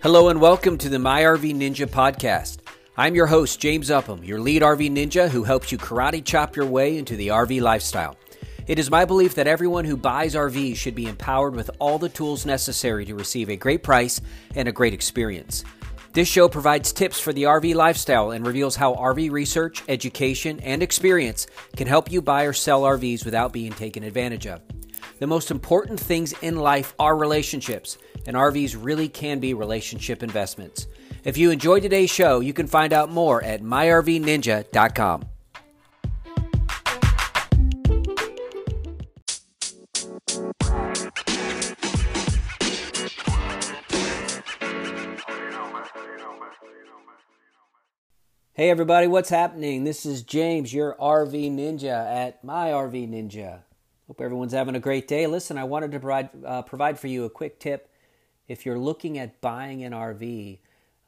Hello and welcome to the My RV Ninja podcast. I'm your host, James Upham, your lead RV ninja who helps you karate chop your way into the RV lifestyle. It is my belief that everyone who buys RVs should be empowered with all the tools necessary to receive a great price and a great experience. This show provides tips for the RV lifestyle and reveals how RV research, education, and experience can help you buy or sell RVs without being taken advantage of. The most important things in life are relationships, and RVs really can be relationship investments. If you enjoyed today's show, you can find out more at myrvninja.com. Hey everybody, what's happening? This is James, your RV Ninja at My RV Ninja. Hope everyone's having a great day. Listen, I wanted to provide uh, provide for you a quick tip. If you're looking at buying an RV,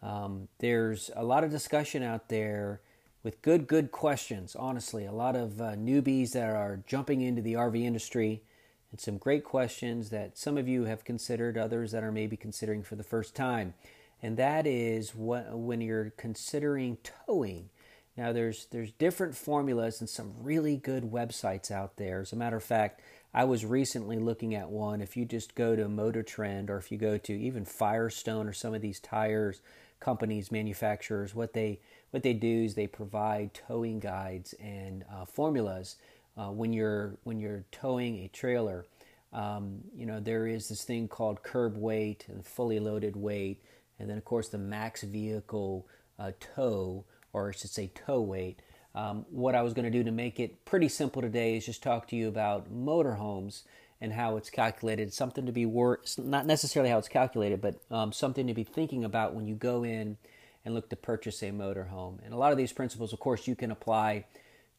um, there's a lot of discussion out there with good, good questions. Honestly, a lot of uh, newbies that are jumping into the RV industry, and some great questions that some of you have considered, others that are maybe considering for the first time and that is what, when you're considering towing. Now, there's there's different formulas and some really good websites out there. As a matter of fact, I was recently looking at one. If you just go to Motor Trend or if you go to even Firestone or some of these tires companies, manufacturers, what they what they do is they provide towing guides and uh, formulas uh, when you're when you're towing a trailer. Um, you know there is this thing called curb weight and fully loaded weight and then of course the max vehicle uh, tow, or I should say tow weight. Um, what I was going to do to make it pretty simple today is just talk to you about motorhomes and how it's calculated. Something to be wor- not necessarily how it's calculated, but um, something to be thinking about when you go in and look to purchase a motorhome. And a lot of these principles, of course, you can apply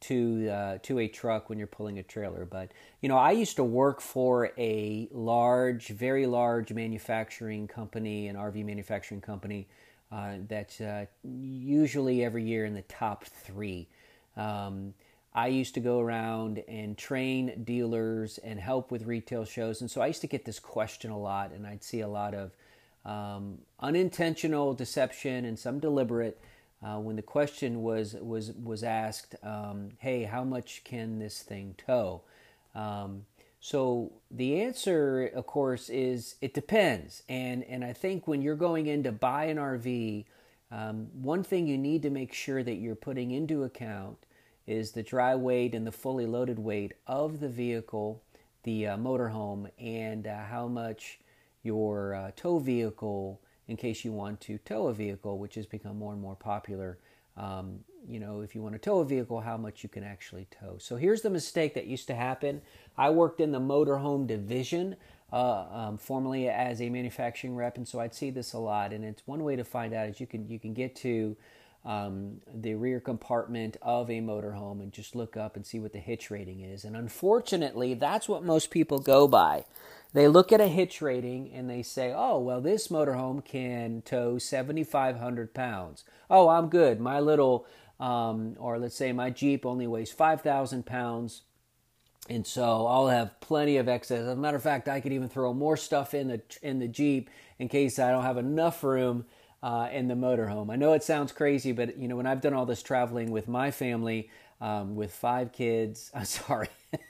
to uh, to a truck when you're pulling a trailer. But you know, I used to work for a large, very large manufacturing company, an RV manufacturing company uh, that's uh, usually every year in the top three. Um, I used to go around and train dealers and help with retail shows, and so I used to get this question a lot, and I'd see a lot of um, unintentional deception and some deliberate uh, when the question was was was asked, um, "Hey, how much can this thing tow?" Um, so the answer, of course, is it depends. And and I think when you're going in to buy an RV, um, one thing you need to make sure that you're putting into account is the dry weight and the fully loaded weight of the vehicle, the uh, motorhome, and uh, how much your uh, tow vehicle in case you want to tow a vehicle, which has become more and more popular. Um, you know, if you want to tow a vehicle, how much you can actually tow. So here's the mistake that used to happen. I worked in the motorhome division, uh, um, formerly as a manufacturing rep, and so I'd see this a lot. And it's one way to find out is you can you can get to um, the rear compartment of a motorhome and just look up and see what the hitch rating is. And unfortunately, that's what most people go by. They look at a hitch rating and they say, oh, well, this motorhome can tow 7,500 pounds. Oh, I'm good. My little, um, or let's say my Jeep only weighs 5,000 pounds. And so I'll have plenty of excess. As a matter of fact, I could even throw more stuff in the in the Jeep in case I don't have enough room uh, in the motorhome. I know it sounds crazy, but you know when I've done all this traveling with my family, um, with five kids, I'm sorry,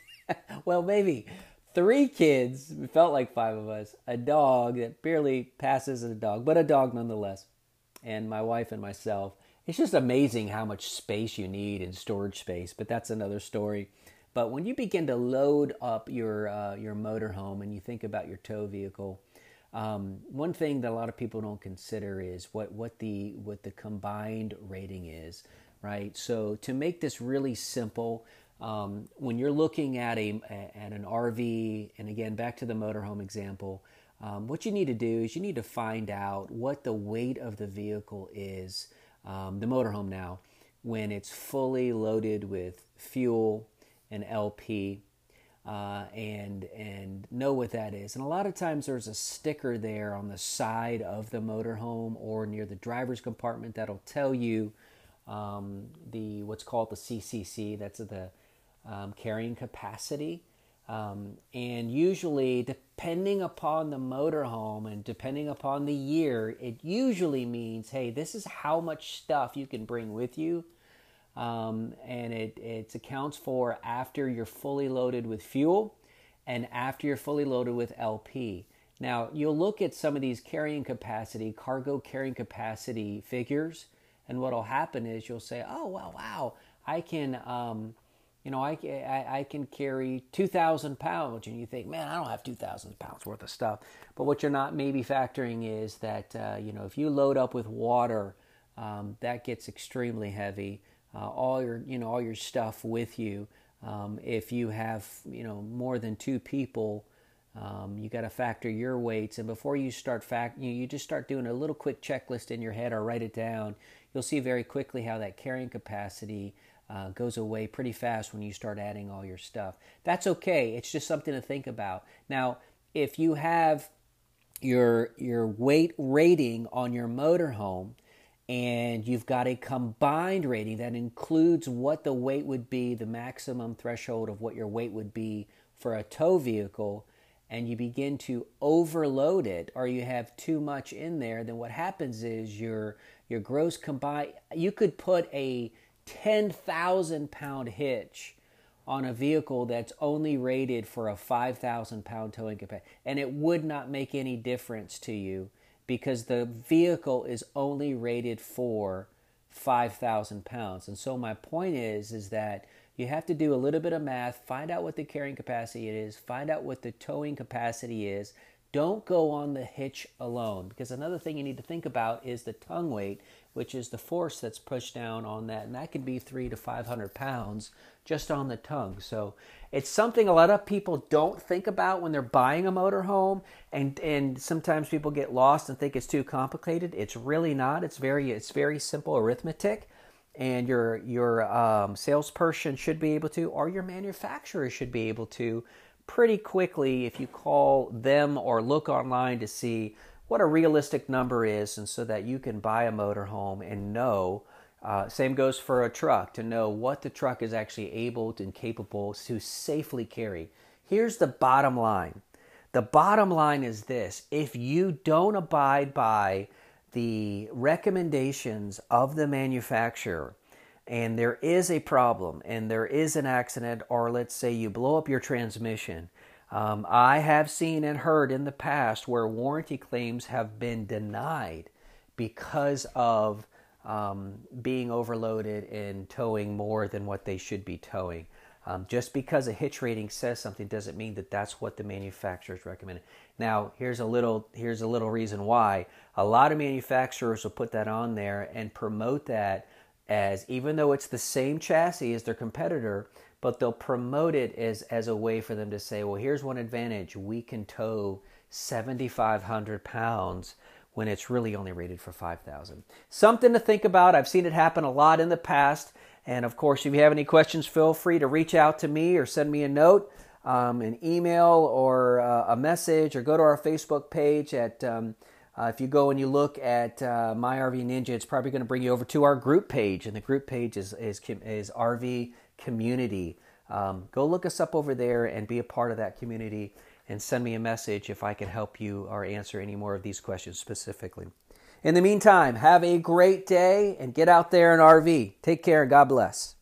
well maybe three kids, it felt like five of us, a dog that barely passes as a dog, but a dog nonetheless, and my wife and myself. It's just amazing how much space you need in storage space, but that's another story. But when you begin to load up your uh, your motorhome and you think about your tow vehicle, um, one thing that a lot of people don't consider is what what the what the combined rating is, right? So to make this really simple, um, when you're looking at a at an RV, and again back to the motorhome example, um, what you need to do is you need to find out what the weight of the vehicle is, um, the motorhome now, when it's fully loaded with fuel and LP, uh, and and know what that is. And a lot of times there's a sticker there on the side of the motorhome or near the driver's compartment that'll tell you um, the what's called the CCC. That's the um, carrying capacity. Um, and usually, depending upon the motorhome and depending upon the year, it usually means, hey, this is how much stuff you can bring with you. Um, and it, it accounts for after you're fully loaded with fuel and after you're fully loaded with LP. Now, you'll look at some of these carrying capacity, cargo carrying capacity figures, and what will happen is you'll say, oh, well, wow, I can. Um, you know, I, I, I can carry 2,000 pounds. And you think, man, I don't have 2,000 pounds worth of stuff. But what you're not maybe factoring is that, uh, you know, if you load up with water, um, that gets extremely heavy. Uh, all your, you know, all your stuff with you. Um, if you have, you know, more than two people, um, you got to factor your weights. And before you start fact, you, you just start doing a little quick checklist in your head or write it down. You'll see very quickly how that carrying capacity uh, goes away pretty fast when you start adding all your stuff. That's okay. It's just something to think about. Now, if you have your your weight rating on your motorhome and you've got a combined rating that includes what the weight would be, the maximum threshold of what your weight would be for a tow vehicle, and you begin to overload it or you have too much in there, then what happens is your your gross combined you could put a 10,000 pound hitch on a vehicle that's only rated for a 5,000 pound towing capacity. And it would not make any difference to you because the vehicle is only rated for 5,000 pounds. And so my point is, is that you have to do a little bit of math, find out what the carrying capacity is, find out what the towing capacity is. Don't go on the hitch alone because another thing you need to think about is the tongue weight which is the force that's pushed down on that, and that can be three to five hundred pounds just on the tongue. So it's something a lot of people don't think about when they're buying a motorhome, and and sometimes people get lost and think it's too complicated. It's really not. It's very it's very simple arithmetic, and your your um, salesperson should be able to, or your manufacturer should be able to, pretty quickly if you call them or look online to see what a realistic number is, and so that you can buy a motorhome and know. Uh, same goes for a truck to know what the truck is actually able and capable to safely carry. Here's the bottom line. The bottom line is this if you don't abide by the recommendations of the manufacturer, and there is a problem and there is an accident, or let's say you blow up your transmission, um, I have seen and heard in the past where warranty claims have been denied because of um, being overloaded and towing more than what they should be towing. Um, just because a hitch rating says something doesn't mean that that's what the manufacturers recommend. Now, here's a little here's a little reason why. A lot of manufacturers will put that on there and promote that as even though it's the same chassis as their competitor, but they'll promote it as, as a way for them to say, well, here's one advantage. We can tow 7,500 pounds when it's really only rated for 5,000. Something to think about. I've seen it happen a lot in the past. And of course, if you have any questions, feel free to reach out to me or send me a note, um, an email, or uh, a message, or go to our Facebook page at. Um, uh, if you go and you look at uh, My RV Ninja, it's probably going to bring you over to our group page, and the group page is is, is RV community. Um, go look us up over there and be a part of that community and send me a message if I can help you or answer any more of these questions specifically. In the meantime, have a great day and get out there and RV. Take care and God bless.